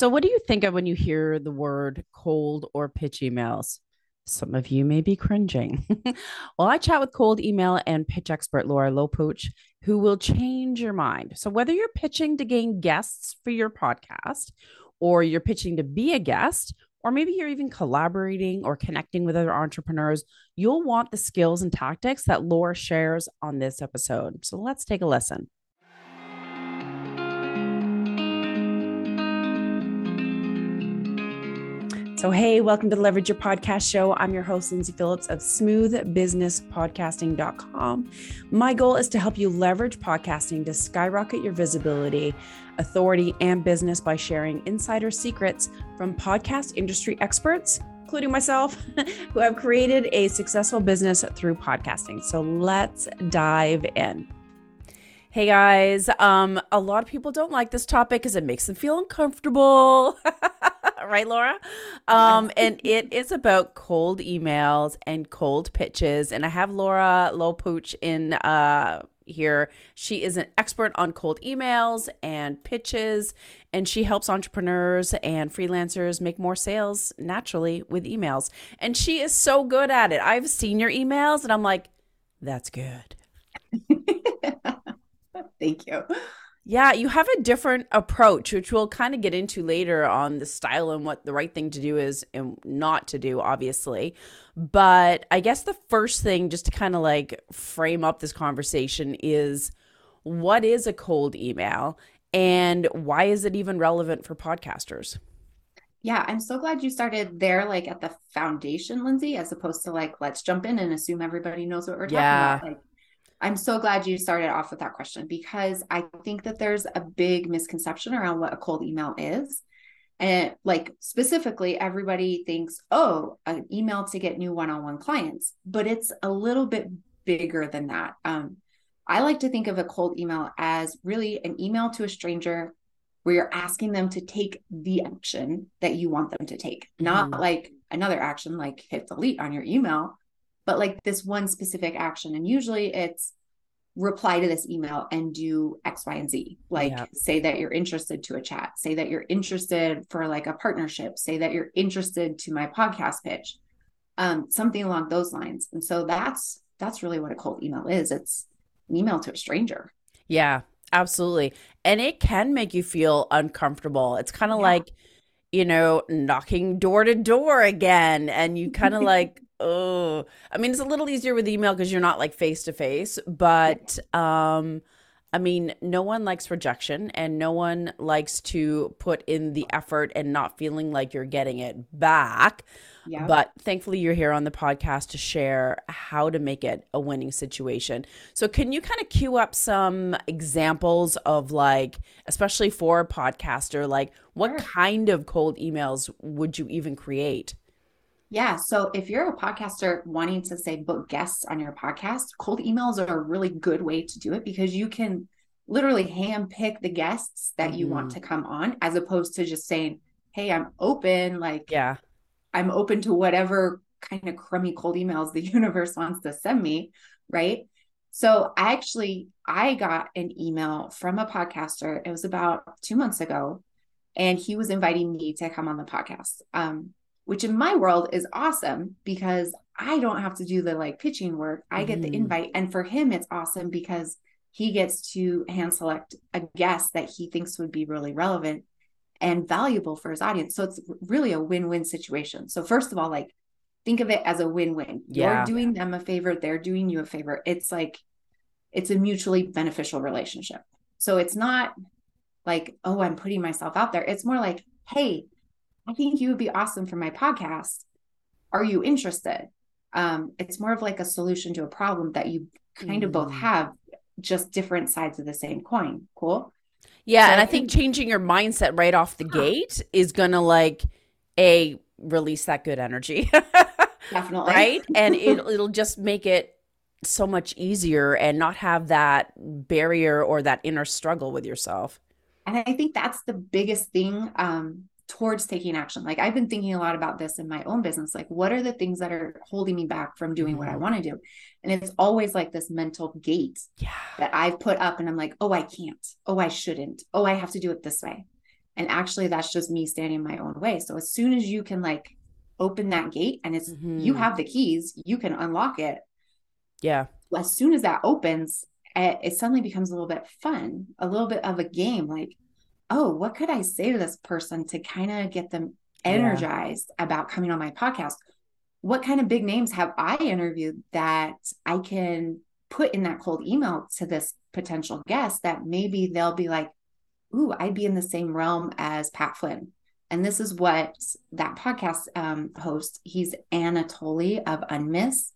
So, what do you think of when you hear the word cold or pitch emails? Some of you may be cringing. well, I chat with cold email and pitch expert Laura Lopuch, who will change your mind. So, whether you're pitching to gain guests for your podcast, or you're pitching to be a guest, or maybe you're even collaborating or connecting with other entrepreneurs, you'll want the skills and tactics that Laura shares on this episode. So, let's take a listen. So, hey, welcome to the Leverage Your Podcast Show. I'm your host, Lindsay Phillips of smoothbusinesspodcasting.com. My goal is to help you leverage podcasting to skyrocket your visibility, authority, and business by sharing insider secrets from podcast industry experts, including myself, who have created a successful business through podcasting. So, let's dive in. Hey guys, um, a lot of people don't like this topic because it makes them feel uncomfortable. right, Laura? Um, and it is about cold emails and cold pitches. And I have Laura Lopuch in uh, here. She is an expert on cold emails and pitches, and she helps entrepreneurs and freelancers make more sales naturally with emails. And she is so good at it. I've seen your emails, and I'm like, that's good. Thank you. Yeah, you have a different approach, which we'll kind of get into later on the style and what the right thing to do is and not to do, obviously. But I guess the first thing, just to kind of like frame up this conversation, is what is a cold email and why is it even relevant for podcasters? Yeah, I'm so glad you started there, like at the foundation, Lindsay, as opposed to like, let's jump in and assume everybody knows what we're talking yeah. about. Like, I'm so glad you started off with that question because I think that there's a big misconception around what a cold email is. And like specifically, everybody thinks, oh, an email to get new one on one clients, but it's a little bit bigger than that. Um, I like to think of a cold email as really an email to a stranger where you're asking them to take the action that you want them to take, not mm-hmm. like another action like hit delete on your email, but like this one specific action. And usually it's reply to this email and do X, Y, and Z. Like yeah. say that you're interested to a chat, say that you're interested for like a partnership, say that you're interested to my podcast pitch, um, something along those lines. And so that's that's really what a cold email is. It's an email to a stranger. Yeah, absolutely. And it can make you feel uncomfortable. It's kind of yeah. like, you know, knocking door to door again. And you kind of like, oh. I mean it's a little easier with email because you're not like face to face but um i mean no one likes rejection and no one likes to put in the effort and not feeling like you're getting it back. Yeah. but thankfully you're here on the podcast to share how to make it a winning situation. So can you kind of cue up some examples of like especially for a podcaster like what sure. kind of cold emails would you even create yeah. So if you're a podcaster wanting to say book guests on your podcast, cold emails are a really good way to do it because you can literally hand pick the guests that you want mm-hmm. to come on as opposed to just saying, Hey, I'm open. Like, yeah, I'm open to whatever kind of crummy cold emails the universe wants to send me. Right. So I actually I got an email from a podcaster. It was about two months ago, and he was inviting me to come on the podcast. Um, which in my world is awesome because I don't have to do the like pitching work. I get mm-hmm. the invite. And for him, it's awesome because he gets to hand select a guest that he thinks would be really relevant and valuable for his audience. So it's really a win win situation. So, first of all, like think of it as a win win. Yeah. You're doing them a favor, they're doing you a favor. It's like, it's a mutually beneficial relationship. So it's not like, oh, I'm putting myself out there. It's more like, hey, I think you would be awesome for my podcast. Are you interested? Um, it's more of like a solution to a problem that you kind mm. of both mm. have, just different sides of the same coin. Cool. Yeah. So and I think, think changing your mindset right off the gate is going to like, A, release that good energy. Definitely. Right. And it, it'll just make it so much easier and not have that barrier or that inner struggle with yourself. And I think that's the biggest thing um, towards taking action. Like I've been thinking a lot about this in my own business. Like, what are the things that are holding me back from doing what I mm-hmm. want to do? And it's always like this mental gate yeah. that I've put up, and I'm like, oh, I can't. Oh, I shouldn't. Oh, I have to do it this way. And actually, that's just me standing in my own way. So as soon as you can like open that gate and it's mm-hmm. you have the keys, you can unlock it. Yeah. As soon as that opens, it, it suddenly becomes a little bit fun, a little bit of a game. Like, oh, what could I say to this person to kind of get them energized yeah. about coming on my podcast? What kind of big names have I interviewed that I can put in that cold email to this potential guest that maybe they'll be like, ooh, I'd be in the same realm as Pat Flynn. And this is what that podcast um, host, he's Anatoly of Unmiss.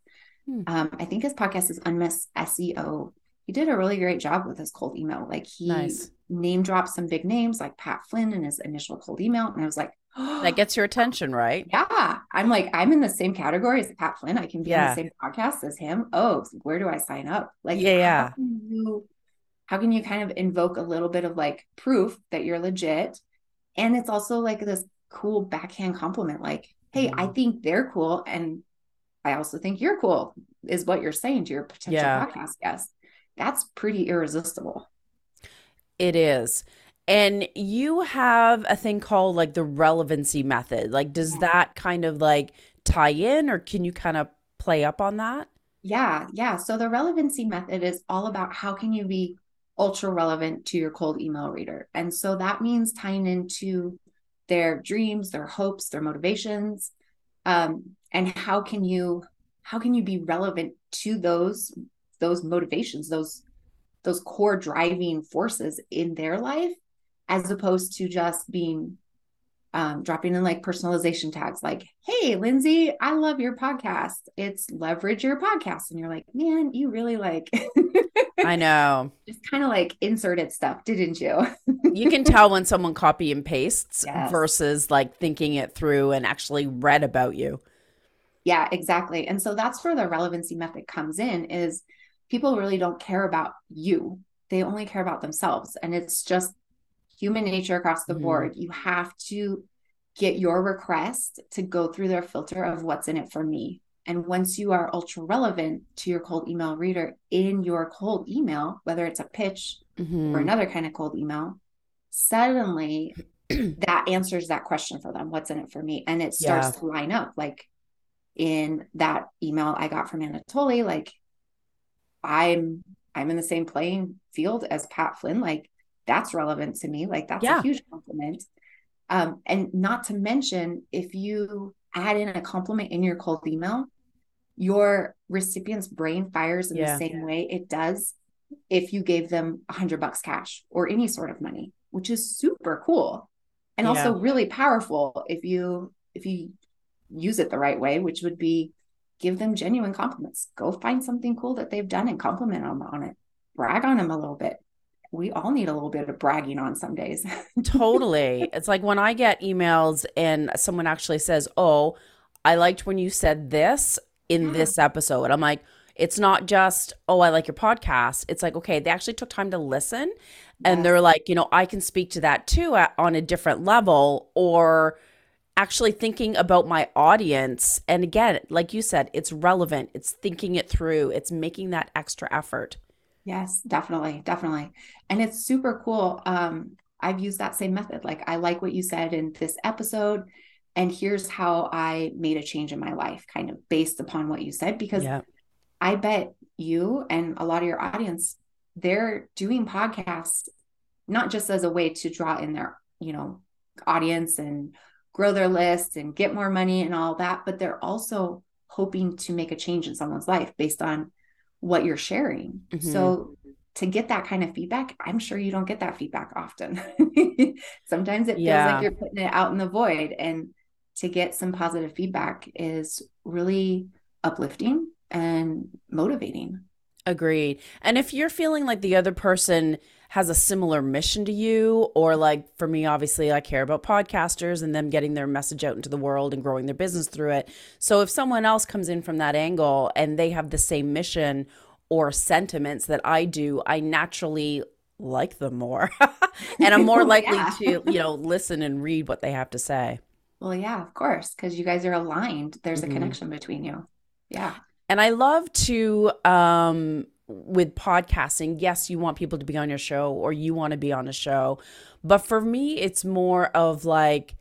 Hmm. Um, I think his podcast is Unmiss SEO. He did a really great job with his cold email. Like he nice. Name dropped some big names like Pat Flynn in his initial cold email. And I was like, that gets your attention, right? Yeah. I'm like, I'm in the same category as Pat Flynn. I can be yeah. in the same podcast as him. Oh, where do I sign up? Like, yeah, yeah. How can, you, how can you kind of invoke a little bit of like proof that you're legit? And it's also like this cool backhand compliment, like, hey, mm-hmm. I think they're cool. And I also think you're cool, is what you're saying to your potential yeah. podcast guest. That's pretty irresistible. It is. And you have a thing called like the relevancy method. Like, does that kind of like tie in, or can you kind of play up on that? Yeah, yeah. So the relevancy method is all about how can you be ultra relevant to your cold email reader. And so that means tying into their dreams, their hopes, their motivations. Um, and how can you how can you be relevant to those those motivations, those those core driving forces in their life as opposed to just being um, dropping in like personalization tags like, hey, Lindsay, I love your podcast. It's leverage your podcast. And you're like, man, you really like, I know. Just kind of like inserted stuff, didn't you? you can tell when someone copy and pastes yes. versus like thinking it through and actually read about you. Yeah, exactly. And so that's where the relevancy method comes in is people really don't care about you. They only care about themselves. And it's just human nature across the mm-hmm. board. You have to get your request to go through their filter of what's in it for me. And once you are ultra relevant to your cold email reader in your cold email, whether it's a pitch mm-hmm. or another kind of cold email, suddenly that answers that question for them what's in it for me? And it starts yeah. to line up. Like in that email I got from Anatoly, like I'm I'm in the same playing field as Pat Flynn. Like that's relevant to me. Like that's yeah. a huge compliment. Um, and not to mention, if you add in a compliment in your cold email, your recipient's brain fires in yeah. the same way it does if you gave them a hundred bucks cash or any sort of money, which is super cool and yeah. also really powerful if you if you use it the right way, which would be give them genuine compliments. Go find something cool that they've done and compliment them on it. Brag on them a little bit we all need a little bit of bragging on some days. totally. It's like when I get emails and someone actually says, Oh, I liked when you said this in hmm. this episode. I'm like, it's not just, oh, I like your podcast. It's like, okay, they actually took time to listen. And they're like, you know, I can speak to that too at, on a different level or actually thinking about my audience. And again, like you said, it's relevant, it's thinking it through, it's making that extra effort. Yes, definitely, definitely. And it's super cool. Um, I've used that same method. Like I like what you said in this episode. And here's how I made a change in my life, kind of based upon what you said, because yeah. I bet you and a lot of your audience, they're doing podcasts not just as a way to draw in their, you know, audience and grow their list and get more money and all that, but they're also hoping to make a change in someone's life based on what you're sharing. Mm-hmm. So to get that kind of feedback, I'm sure you don't get that feedback often. Sometimes it feels yeah. like you're putting it out in the void. And to get some positive feedback is really uplifting and motivating. Agreed. And if you're feeling like the other person has a similar mission to you, or like for me, obviously, I care about podcasters and them getting their message out into the world and growing their business through it. So if someone else comes in from that angle and they have the same mission or sentiments that I do, I naturally like them more. and I'm more likely yeah. to, you know, listen and read what they have to say. Well, yeah, of course, because you guys are aligned. There's mm-hmm. a connection between you. Yeah. And I love to um with podcasting, yes, you want people to be on your show or you want to be on a show. But for me, it's more of like,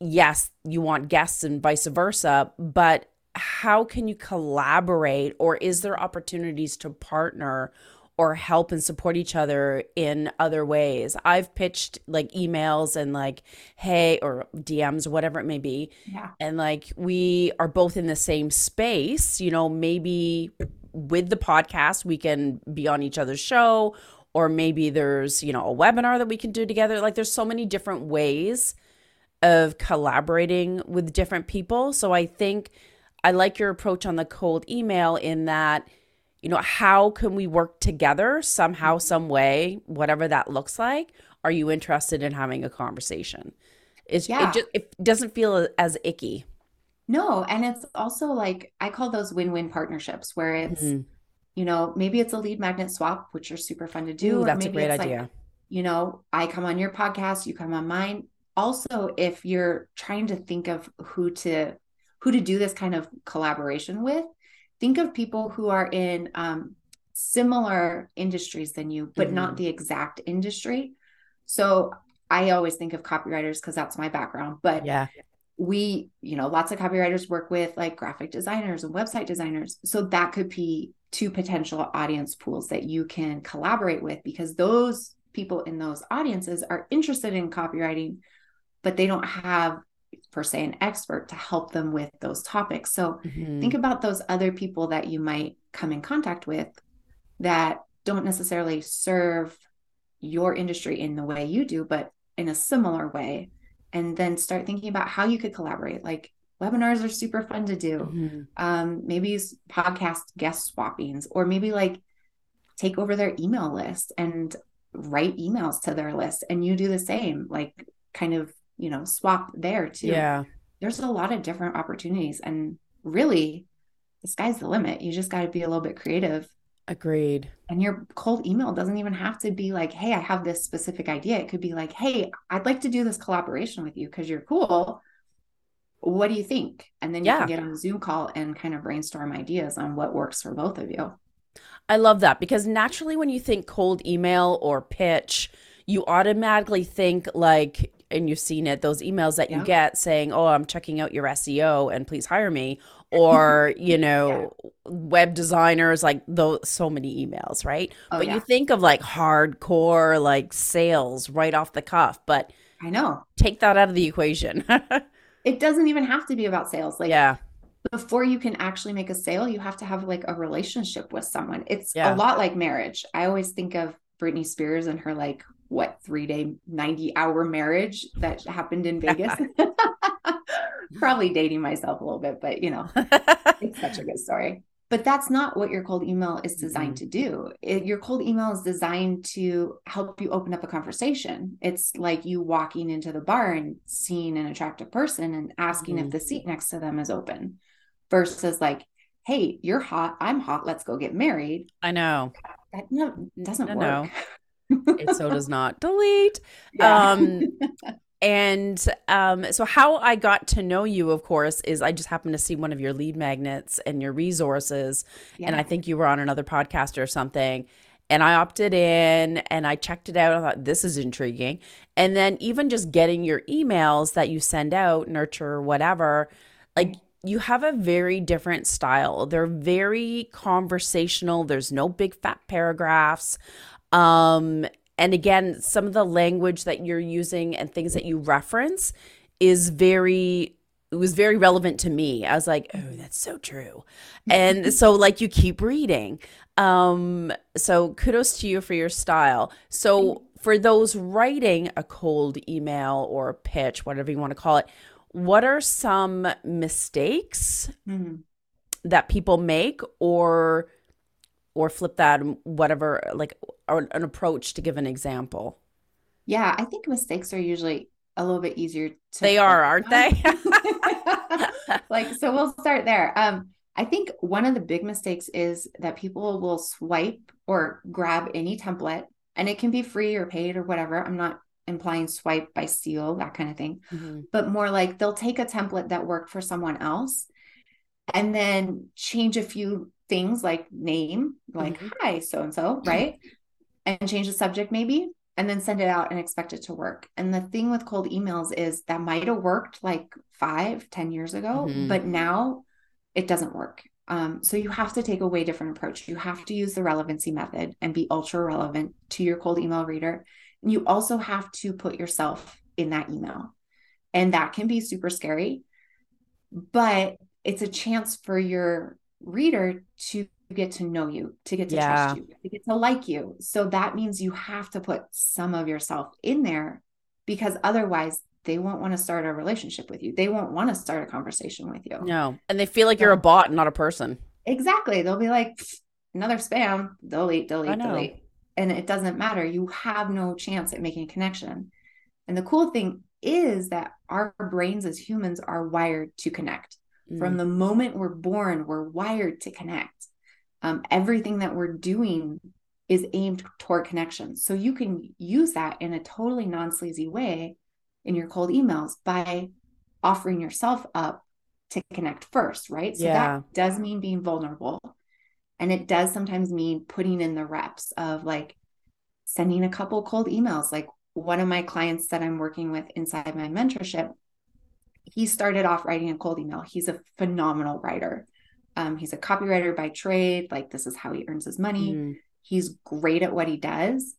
yes, you want guests and vice versa, but how can you collaborate or is there opportunities to partner or help and support each other in other ways. I've pitched like emails and like, hey, or DMs, whatever it may be. Yeah. And like, we are both in the same space, you know, maybe with the podcast, we can be on each other's show, or maybe there's, you know, a webinar that we can do together. Like, there's so many different ways of collaborating with different people. So I think I like your approach on the cold email in that you know, how can we work together somehow, mm-hmm. some way, whatever that looks like? Are you interested in having a conversation? It's, yeah. it just it doesn't feel as icky. No, and it's also like I call those win-win partnerships where it's mm-hmm. you know, maybe it's a lead magnet swap, which are super fun to do. Ooh, that's a great idea. Like, you know, I come on your podcast, you come on mine. Also, if you're trying to think of who to who to do this kind of collaboration with, think of people who are in um, similar industries than you, but mm-hmm. not the exact industry. So I always think of copywriters because that's my background. But yeah, we, you know, lots of copywriters work with like graphic designers and website designers. So that could be two potential audience pools that you can collaborate with because those people in those audiences are interested in copywriting, but they don't have per se an expert to help them with those topics. So mm-hmm. think about those other people that you might come in contact with that don't necessarily serve your industry in the way you do, but in a similar way. And then start thinking about how you could collaborate. Like webinars are super fun to do. Mm-hmm. Um, maybe podcast guest swappings, or maybe like take over their email list and write emails to their list. And you do the same, like kind of you know, swap there too. Yeah. There's a lot of different opportunities. And really, the sky's the limit. You just got to be a little bit creative. Agreed. And your cold email doesn't even have to be like, hey, I have this specific idea. It could be like, hey, I'd like to do this collaboration with you because you're cool. What do you think? And then you yeah. can get on a Zoom call and kind of brainstorm ideas on what works for both of you. I love that because naturally, when you think cold email or pitch, you automatically think like and you've seen it those emails that yeah. you get saying oh i'm checking out your seo and please hire me or you know yeah. web designers like those so many emails right? Oh, but yeah. you think of like hardcore like sales right off the cuff but i know. take that out of the equation. It doesn't even have to be about sales like yeah. before you can actually make a sale you have to have like a relationship with someone. It's a lot like marriage. I always think of Britney Spears and her like what three day 90 hour marriage that happened in vegas? Probably dating myself a little bit but you know it's such a good story. But that's not what your cold email is designed mm-hmm. to do. It, your cold email is designed to help you open up a conversation. It's like you walking into the bar and seeing an attractive person and asking mm-hmm. if the seat next to them is open versus like hey you're hot. I'm hot. Let's go get married. I know. That no, doesn't no, work. no it so does not delete. Yeah. Um, and um, so how I got to know you, of course, is I just happened to see one of your lead magnets and your resources, yeah. and I think you were on another podcast or something. And I opted in and I checked it out. I thought this is intriguing. And then even just getting your emails that you send out, nurture, whatever, like you have a very different style. They're very conversational. There's no big fat paragraphs. Um, and again, some of the language that you're using and things that you reference is very it was very relevant to me. I was like, "Oh, that's so true." And so like you keep reading. Um so kudos to you for your style. So for those writing a cold email or a pitch, whatever you want to call it, what are some mistakes mm-hmm. that people make or or flip that whatever like or an approach to give an example. Yeah i think mistakes are usually a little bit easier to they are aren't they? Like so we'll start there. Um i think one of the big mistakes is that people will swipe or grab any template and it can be free or paid or whatever. I'm not implying swipe by steal that kind of thing. Mm-hmm. but more like they'll take a template that worked for someone else and then change a few things like name, like mm-hmm. hi, so and so, right? And change the subject maybe, and then send it out and expect it to work. And the thing with cold emails is that might have worked like five, ten years ago, mm-hmm. but now it doesn't work. Um, so you have to take a way different approach. You have to use the relevancy method and be ultra relevant to your cold email reader. And you also have to put yourself in that email. And that can be super scary, but it's a chance for your reader to get to know you, to get to yeah. trust you, to get to like you. So that means you have to put some of yourself in there because otherwise they won't want to start a relationship with you. They won't want to start a conversation with you. No. And they feel like you're a bot, and not a person. Exactly. They'll be like, another spam, delete, delete, delete. And it doesn't matter. You have no chance at making a connection. And the cool thing is that our brains as humans are wired to connect. Mm. From the moment we're born, we're wired to connect. Um, everything that we're doing is aimed toward connection. So you can use that in a totally non sleazy way in your cold emails by offering yourself up to connect first, right? So yeah. that does mean being vulnerable. And it does sometimes mean putting in the reps of like sending a couple cold emails. Like one of my clients that I'm working with inside my mentorship, he started off writing a cold email. He's a phenomenal writer. Um, he's a copywriter by trade. Like, this is how he earns his money. Mm. He's great at what he does.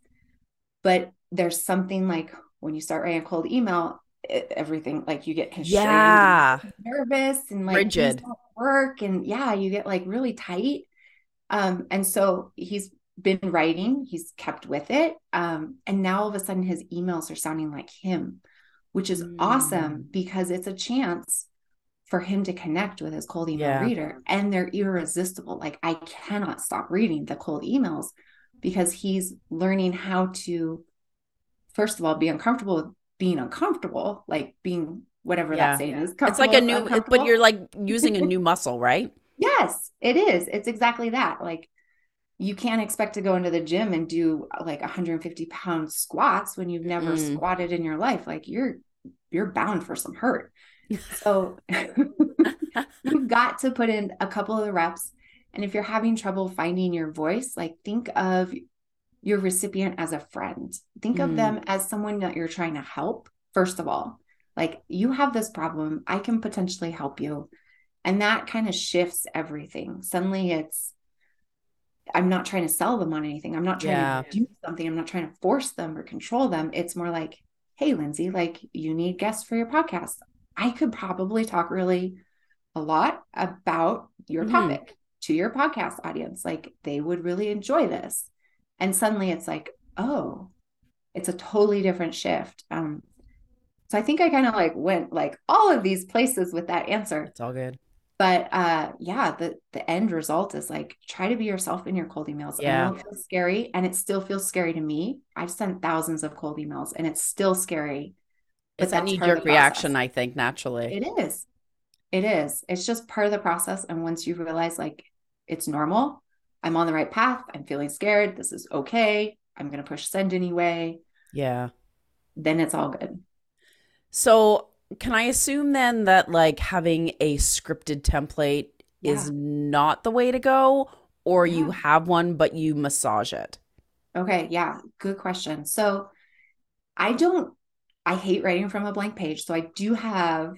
But there's something like when you start writing a cold email, it, everything like you get constrained, yeah, nervous, and like rigid work, and yeah, you get like really tight. Um, and so he's been writing, he's kept with it, um, and now all of a sudden his emails are sounding like him, which is mm. awesome because it's a chance for him to connect with his cold email yeah. reader, and they're irresistible. Like I cannot stop reading the cold emails because he's learning how to first of all be uncomfortable with being uncomfortable like being whatever yeah. that saying is it's like a new but you're like using a new muscle right yes it is it's exactly that like you can't expect to go into the gym and do like 150 pound squats when you've never mm. squatted in your life like you're you're bound for some hurt so you've got to put in a couple of the reps and if you're having trouble finding your voice like think of your recipient as a friend. Think mm. of them mm. as someone that you're trying to help, first of all. Like, you have this problem, I can potentially help you. And that kind of shifts everything. Suddenly it's, I'm not trying to sell them on anything. I'm not trying yeah. to do something. I'm not trying to force them or control them. It's more like, hey, Lindsay, like you need guests for your podcast. I could probably talk really a lot about your mm-hmm. topic to your podcast audience. Like they would really enjoy this and suddenly it's like oh it's a totally different shift um so i think i kind of like went like all of these places with that answer it's all good but uh yeah the the end result is like try to be yourself in your cold emails yeah it feels scary and it still feels scary to me i've sent thousands of cold emails and it's still scary but it's a knee-jerk reaction i think naturally it is it is it's just part of the process and once you realize like it's normal I'm on the right path. I'm feeling scared. This is okay. I'm going to push send anyway. Yeah. Then it's all good. So, can I assume then that like having a scripted template yeah. is not the way to go, or yeah. you have one but you massage it? Okay. Yeah. Good question. So, I don't, I hate writing from a blank page. So, I do have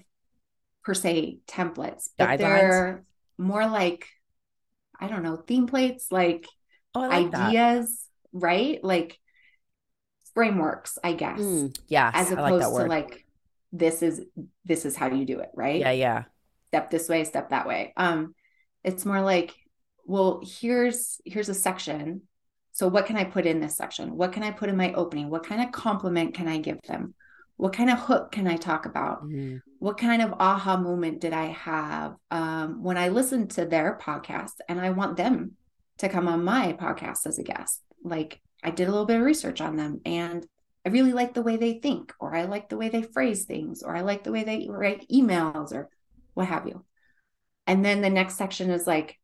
per se templates, but Guidelines. they're more like I don't know, theme plates, like, oh, like ideas, that. right? Like frameworks, I guess. Mm, yeah. As opposed like to like this is this is how you do it, right? Yeah, yeah. Step this way, step that way. Um, it's more like, well, here's here's a section. So what can I put in this section? What can I put in my opening? What kind of compliment can I give them? what kind of hook can I talk about? Mm-hmm. What kind of aha moment did I have um, when I listened to their podcast and I want them to come on my podcast as a guest? Like I did a little bit of research on them and I really like the way they think, or I like the way they phrase things, or I like the way they write emails, or what have you. And then the next section is like,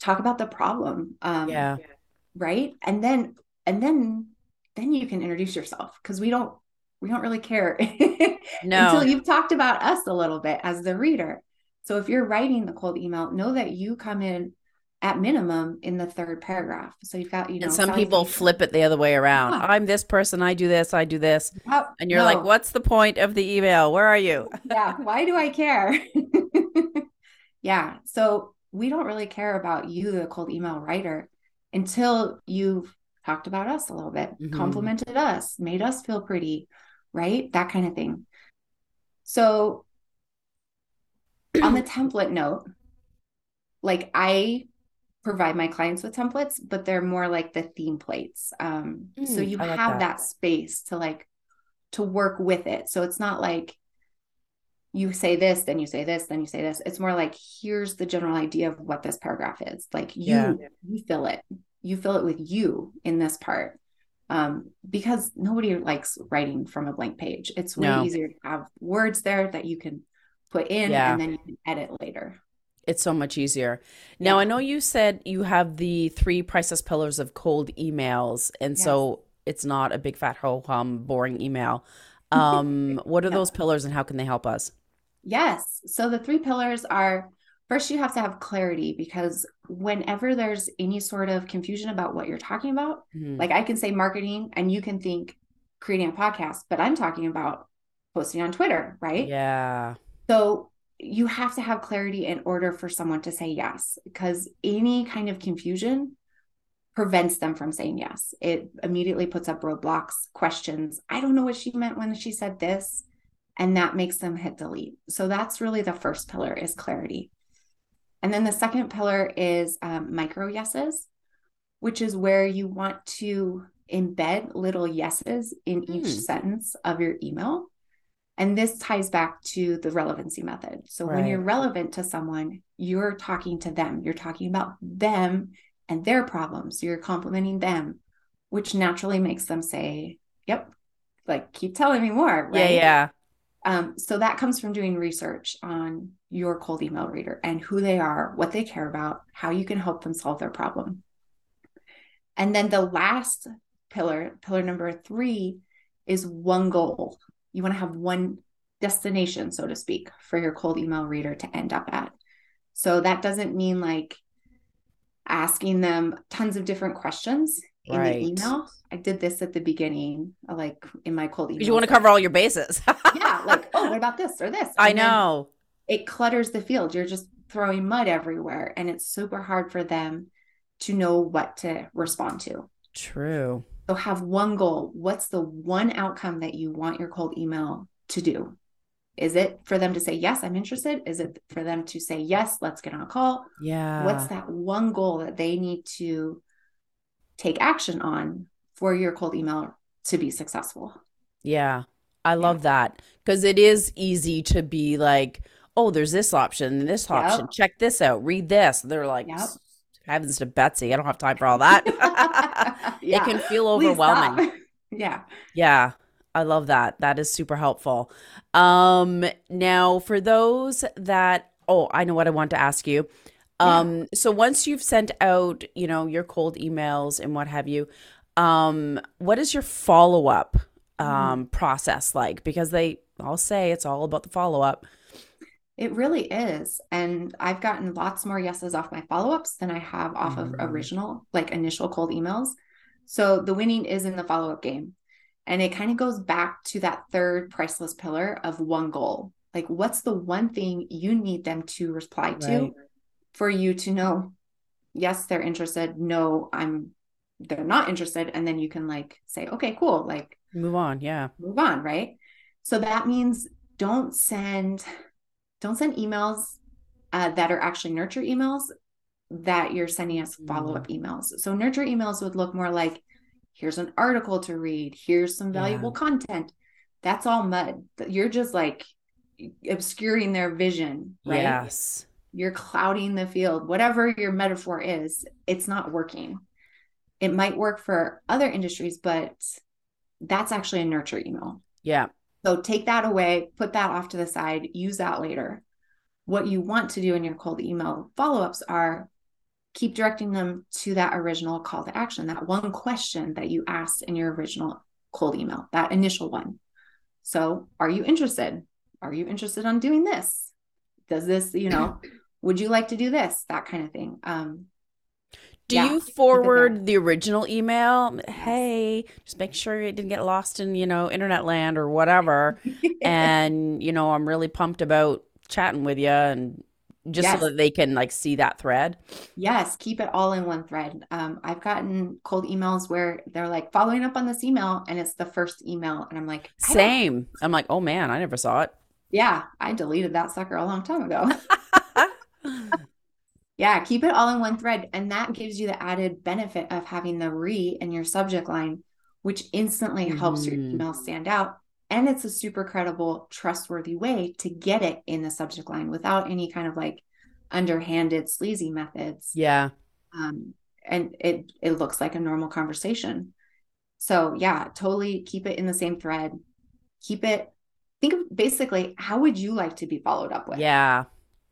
talk about the problem. Um, yeah. Right. And then, and then, then you can introduce yourself because we don't we don't really care no. until you've talked about us a little bit as the reader. So if you're writing the cold email, know that you come in at minimum in the third paragraph. So you've got, you know, and some people flip it the other way around. Yeah. I'm this person, I do this, I do this. Oh, and you're no. like, what's the point of the email? Where are you? yeah. Why do I care? yeah. So we don't really care about you, the cold email writer, until you've talked about us a little bit, mm-hmm. complimented us, made us feel pretty, right? That kind of thing. So on the template note, like I provide my clients with templates, but they're more like the theme plates. Um, mm, so you like have that. that space to like to work with it. So it's not like you say this, then you say this, then you say this. It's more like here's the general idea of what this paragraph is. Like you yeah. you fill it. You fill it with you in this part. Um, because nobody likes writing from a blank page. It's way no. easier to have words there that you can put in yeah. and then you can edit later. It's so much easier. Now, yeah. I know you said you have the three priceless pillars of cold emails, and yes. so it's not a big fat ho hum boring email. Um, what are those pillars and how can they help us? Yes. So the three pillars are first, you have to have clarity because whenever there's any sort of confusion about what you're talking about, mm-hmm. like I can say marketing and you can think creating a podcast, but I'm talking about posting on Twitter, right? Yeah. So you have to have clarity in order for someone to say yes because any kind of confusion prevents them from saying yes. It immediately puts up roadblocks, questions. I don't know what she meant when she said this. And that makes them hit delete. So that's really the first pillar is clarity. And then the second pillar is um, micro yeses, which is where you want to embed little yeses in each hmm. sentence of your email and this ties back to the relevancy method. So right. when you're relevant to someone, you're talking to them, you're talking about them and their problems, you're complimenting them, which naturally makes them say, Yep, like keep telling me more. Right? Yeah, yeah. Um, so that comes from doing research on your cold email reader and who they are, what they care about, how you can help them solve their problem. And then the last pillar, pillar number three, is one goal you want to have one destination, so to speak, for your cold email reader to end up at. So that doesn't mean like asking them tons of different questions in right. the email. I did this at the beginning, like in my cold email. You want to cover all your bases. yeah, like, oh, what about this or this? And I know. It clutters the field. You're just throwing mud everywhere, and it's super hard for them to know what to respond to. True. So have one goal. What's the one outcome that you want your cold email to do? Is it for them to say, Yes, I'm interested? Is it for them to say, Yes, let's get on a call? Yeah. What's that one goal that they need to take action on for your cold email to be successful? Yeah. I love yeah. that because it is easy to be like, oh, there's this option this option. Yep. Check this out. Read this. They're like, yep heavens to Betsy, I don't have time for all that. yeah. It can feel overwhelming. yeah. Yeah. I love that. That is super helpful. Um now for those that oh, I know what I want to ask you. Um yeah. so once you've sent out, you know, your cold emails and what have you, um what is your follow-up mm-hmm. um mm. process like? Because they all say it's all about the follow-up. It really is. And I've gotten lots more yeses off my follow ups than I have off mm-hmm. of mm. original, like initial cold emails. So the winning is in the follow up game. And it kind of goes back to that third priceless pillar of one goal. Like, what's the one thing you need them to reply right. to for you to know, yes, they're interested. No, I'm, they're not interested. And then you can like say, okay, cool. Like, move on. Yeah. Move on. Right. So that means don't send don't send emails uh, that are actually nurture emails that you're sending us follow up emails. So nurture emails would look more like here's an article to read, here's some valuable yeah. content. That's all mud. You're just like obscuring their vision, right? Yes. You're clouding the field. Whatever your metaphor is, it's not working. It might work for other industries, but that's actually a nurture email. Yeah. So take that away, put that off to the side, use that later. What you want to do in your cold email follow ups are keep directing them to that original call to action, that one question that you asked in your original cold email, that initial one. So, are you interested? Are you interested on doing this? Does this, you know, would you like to do this? That kind of thing. Um, Do yeah, you forward the original email? Hey, just make sure it didn't get lost in, you know, internet land or whatever. and, you know, I'm really pumped about chatting with you and just yes. so that they can like see that thread. Yes, keep it all in one thread. Um, I've gotten cold emails where they're like following up on this email and it's the first email. And I'm like, same. I'm like, oh man, I never saw it. Yeah, I deleted that sucker a long time ago. Yeah, keep it all in one thread. And that gives you the added benefit of having the re in your subject line, which instantly mm-hmm. helps your mm-hmm. email stand out. And it's a super credible, trustworthy way to get it in the subject line without any kind of like underhanded, sleazy methods. Yeah. Um, and it it looks like a normal conversation. So yeah, totally keep it in the same thread. Keep it think of basically how would you like to be followed up with? Yeah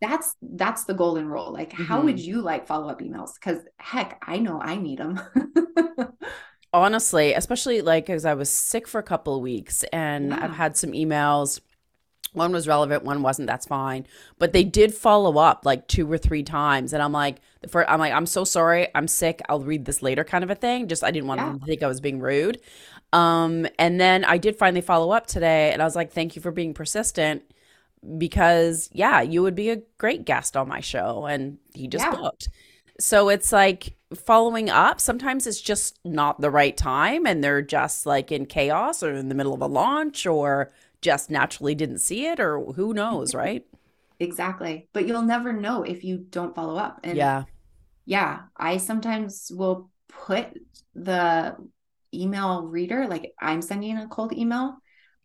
that's that's the golden rule like mm-hmm. how would mm-hmm. you like follow up emails because heck i know i need them honestly especially like as i was sick for a couple of weeks and yeah. i've had some emails one was relevant one wasn't that's fine but they did follow up like two or three times and i'm like the first i'm like i'm so sorry i'm sick i'll read this later kind of a thing just i didn't want yeah. them to think i was being rude um and then i did finally follow up today and i was like thank you for being persistent because yeah, you would be a great guest on my show and he just yeah. booked. So it's like following up, sometimes it's just not the right time and they're just like in chaos or in the middle of a launch or just naturally didn't see it or who knows, right? Exactly. But you'll never know if you don't follow up. And yeah. Yeah, I sometimes will put the email reader like I'm sending a cold email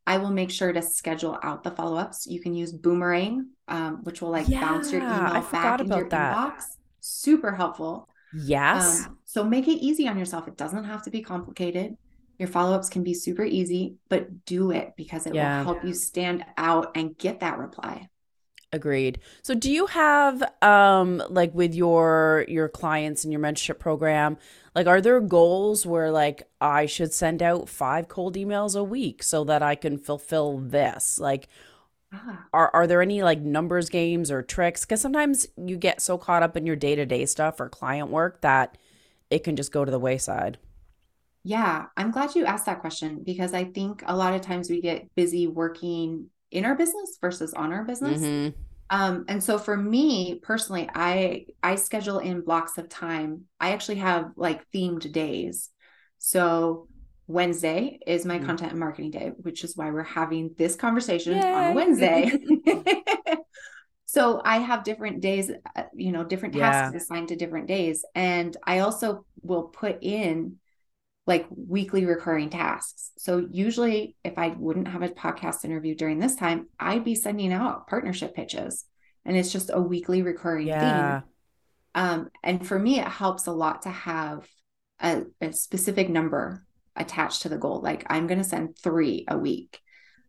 I will make sure to schedule out the follow ups. You can use Boomerang, um, which will like yeah, bounce your email back into your that. inbox. Super helpful. Yes. Um, so make it easy on yourself. It doesn't have to be complicated. Your follow ups can be super easy, but do it because it yeah. will help you stand out and get that reply. Agreed. So do you have um like with your your clients and your mentorship program, like are there goals where like I should send out 5 cold emails a week so that I can fulfill this? Like ah. are are there any like numbers games or tricks cuz sometimes you get so caught up in your day-to-day stuff or client work that it can just go to the wayside. Yeah, I'm glad you asked that question because I think a lot of times we get busy working in our business versus on our business. Mm-hmm. Um, and so for me personally, I I schedule in blocks of time. I actually have like themed days. So Wednesday is my mm-hmm. content and marketing day, which is why we're having this conversation Yay. on Wednesday. so I have different days, uh, you know, different tasks yeah. assigned to different days. And I also will put in like weekly recurring tasks. So usually if I wouldn't have a podcast interview during this time, I'd be sending out partnership pitches and it's just a weekly recurring yeah. theme. Um, and for me, it helps a lot to have a, a specific number attached to the goal. Like I'm going to send three a week.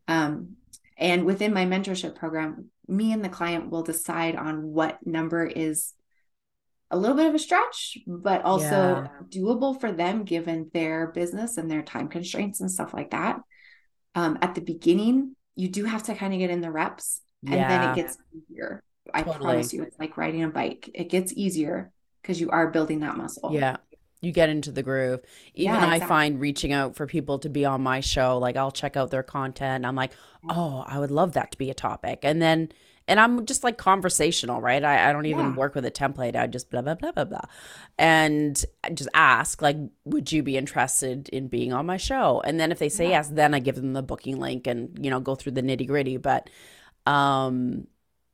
Um, and within my mentorship program, me and the client will decide on what number is a little bit of a stretch, but also yeah. doable for them given their business and their time constraints and stuff like that. Um, at the beginning, you do have to kind of get in the reps and yeah. then it gets easier. I totally. promise you, it's like riding a bike. It gets easier because you are building that muscle. Yeah. You get into the groove. Even yeah, exactly. I find reaching out for people to be on my show, like I'll check out their content. I'm like, oh, I would love that to be a topic. And then and I'm just like conversational, right? I, I don't even yeah. work with a template. I just blah blah blah blah blah, and just ask like, would you be interested in being on my show? And then if they say yeah. yes, then I give them the booking link and you know go through the nitty gritty. But, um,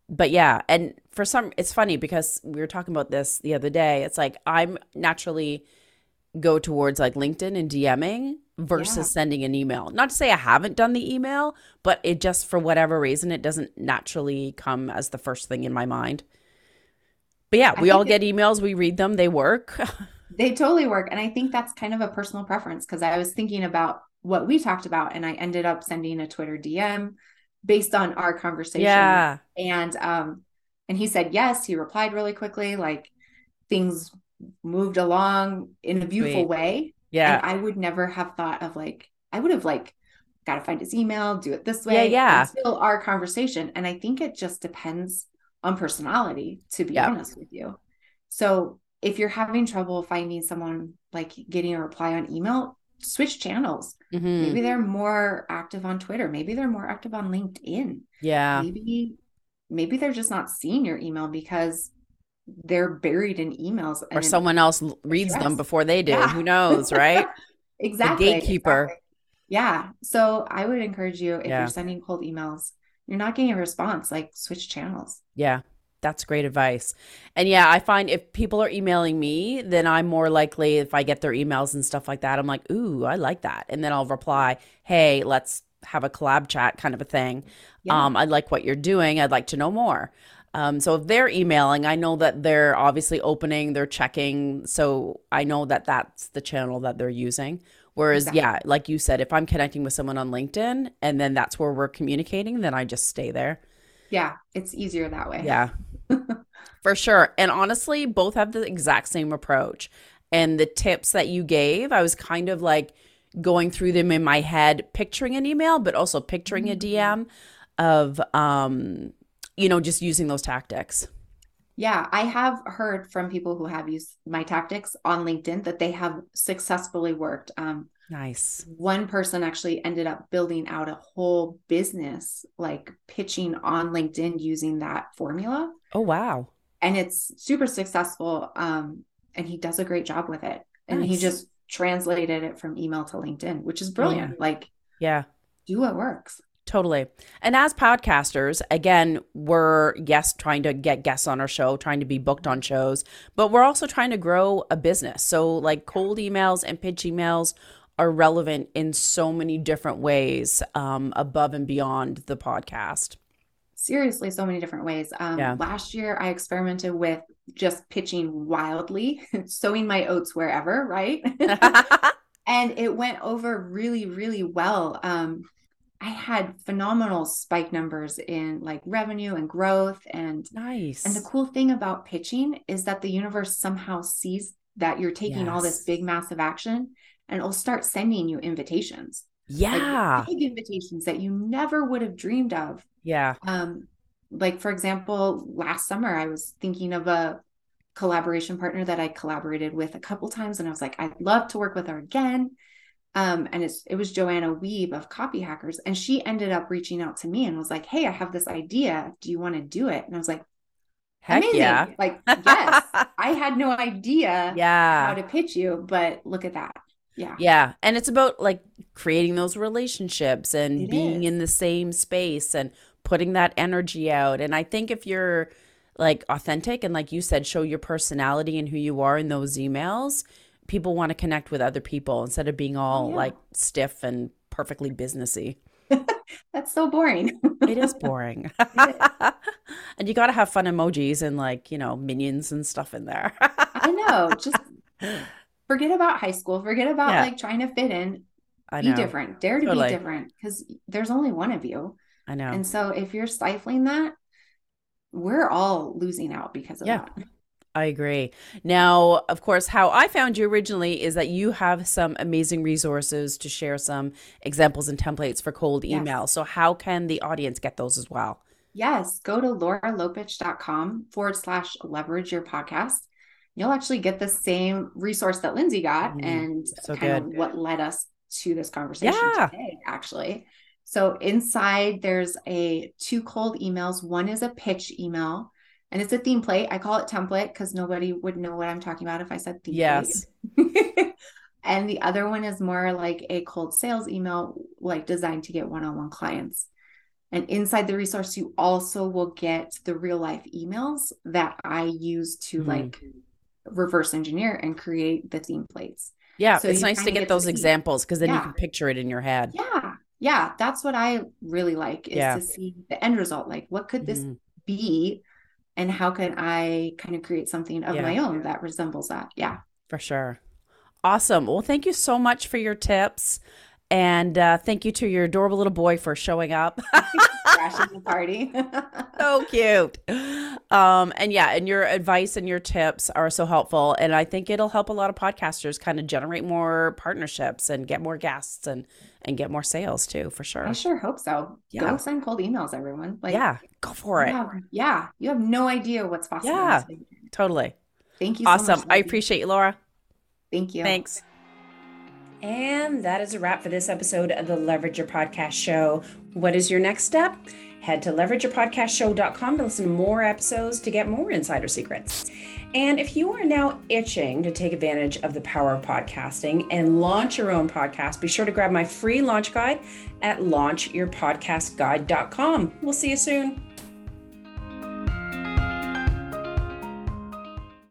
but yeah, and for some, it's funny because we were talking about this the other day. It's like I'm naturally go towards like LinkedIn and DMing versus yeah. sending an email. Not to say I haven't done the email, but it just for whatever reason it doesn't naturally come as the first thing in my mind. But yeah, we all get emails, we read them, they work. they totally work and I think that's kind of a personal preference because I was thinking about what we talked about and I ended up sending a Twitter DM based on our conversation. Yeah. And um and he said yes, he replied really quickly like things moved along in a beautiful Sweet. way yeah. And I would never have thought of like, I would have like, got to find his email, do it this way. Yeah. Yeah. Still our conversation. And I think it just depends on personality, to be yeah. honest with you. So if you're having trouble finding someone like getting a reply on email, switch channels. Mm-hmm. Maybe they're more active on Twitter. Maybe they're more active on LinkedIn. Yeah. Maybe maybe they're just not seeing your email because they're buried in emails or someone else reads them before they do. Yeah. Who knows, right? exactly. The gatekeeper. Exactly. Yeah. So I would encourage you if yeah. you're sending cold emails, you're not getting a response, like switch channels. Yeah. That's great advice. And yeah, I find if people are emailing me, then I'm more likely if I get their emails and stuff like that, I'm like, "Ooh, I like that." And then I'll reply, "Hey, let's have a collab chat kind of a thing. Yeah. Um, I like what you're doing. I'd like to know more." Um, so if they're emailing, I know that they're obviously opening, they're checking. So I know that that's the channel that they're using. Whereas, exactly. yeah, like you said, if I'm connecting with someone on LinkedIn and then that's where we're communicating, then I just stay there. Yeah, it's easier that way. Yeah. For sure. And honestly, both have the exact same approach. And the tips that you gave, I was kind of like going through them in my head, picturing an email, but also picturing a DM of um, you know, just using those tactics. Yeah, I have heard from people who have used my tactics on LinkedIn that they have successfully worked. Um, nice. One person actually ended up building out a whole business, like pitching on LinkedIn using that formula. Oh, wow. And it's super successful. Um, and he does a great job with it. And nice. he just translated it from email to LinkedIn, which is brilliant. Yeah. Like, yeah, do what works. Totally. And as podcasters, again, we're yes trying to get guests on our show, trying to be booked on shows, but we're also trying to grow a business. So like cold emails and pitch emails are relevant in so many different ways um, above and beyond the podcast. Seriously, so many different ways. Um, yeah. Last year, I experimented with just pitching wildly, sowing my oats wherever, right? and it went over really, really well. Um, I had phenomenal spike numbers in like revenue and growth and nice. And the cool thing about pitching is that the universe somehow sees that you're taking yes. all this big massive action and it'll start sending you invitations. Yeah. Like big invitations that you never would have dreamed of. Yeah. Um like for example, last summer I was thinking of a collaboration partner that I collaborated with a couple times and I was like I'd love to work with her again um, and it's it was Joanna Wiebe of Copy Hackers, and she ended up reaching out to me and was like, "Hey, I have this idea. Do you want to do it?" And I was like, Heck Amazing. yeah! Like, yes, I had no idea, yeah, how to pitch you, but look at that. Yeah. Yeah. And it's about like creating those relationships and it being is. in the same space and putting that energy out. And I think if you're like authentic and like you said, show your personality and who you are in those emails, people want to connect with other people instead of being all oh, yeah. like stiff and perfectly businessy. That's so boring. it is boring. It is. and you got to have fun emojis and like, you know, minions and stuff in there. I know. Just forget about high school. Forget about yeah. like trying to fit in. I know. Be different. Dare to totally. be different because there's only one of you. I know. And so if you're stifling that, we're all losing out because of yeah. that. I agree. Now, of course, how I found you originally is that you have some amazing resources to share some examples and templates for cold email. So, how can the audience get those as well? Yes, go to lauralopuch.com forward slash leverage your podcast. You'll actually get the same resource that Lindsay got mm, and so kind good. of what led us to this conversation yeah. today, actually. So, inside there's a two cold emails. One is a pitch email and it's a theme plate. I call it template because nobody would know what I'm talking about if I said theme yes. and the other one is more like a cold sales email, like designed to get one-on-one clients. And inside the resource, you also will get the real life emails that I use to mm. like reverse engineer and create the theme plates. Yeah, so it's nice to get, get those to examples because then yeah. you can picture it in your head. Yeah. Yeah. That's what I really like is yeah. to see the end result. Like, what could this mm. be and how can I kind of create something of yeah. my own that resembles that? Yeah. For sure. Awesome. Well, thank you so much for your tips. And uh, thank you to your adorable little boy for showing up. Crashing the party. so cute. Um, and yeah, and your advice and your tips are so helpful. And I think it'll help a lot of podcasters kind of generate more partnerships and get more guests and and get more sales too, for sure. I sure hope so. Yeah. Go send cold emails, everyone. Like, yeah, go for it. Yeah, you have no idea what's possible. Yeah, totally. Thank you. Awesome. So I appreciate you, Laura. Thank you. Thanks. And that is a wrap for this episode of the Leverage Your Podcast Show. What is your next step? Head to leverageyourpodcastshow.com to listen to more episodes to get more insider secrets. And if you are now itching to take advantage of the power of podcasting and launch your own podcast, be sure to grab my free launch guide at launchyourpodcastguide.com. We'll see you soon.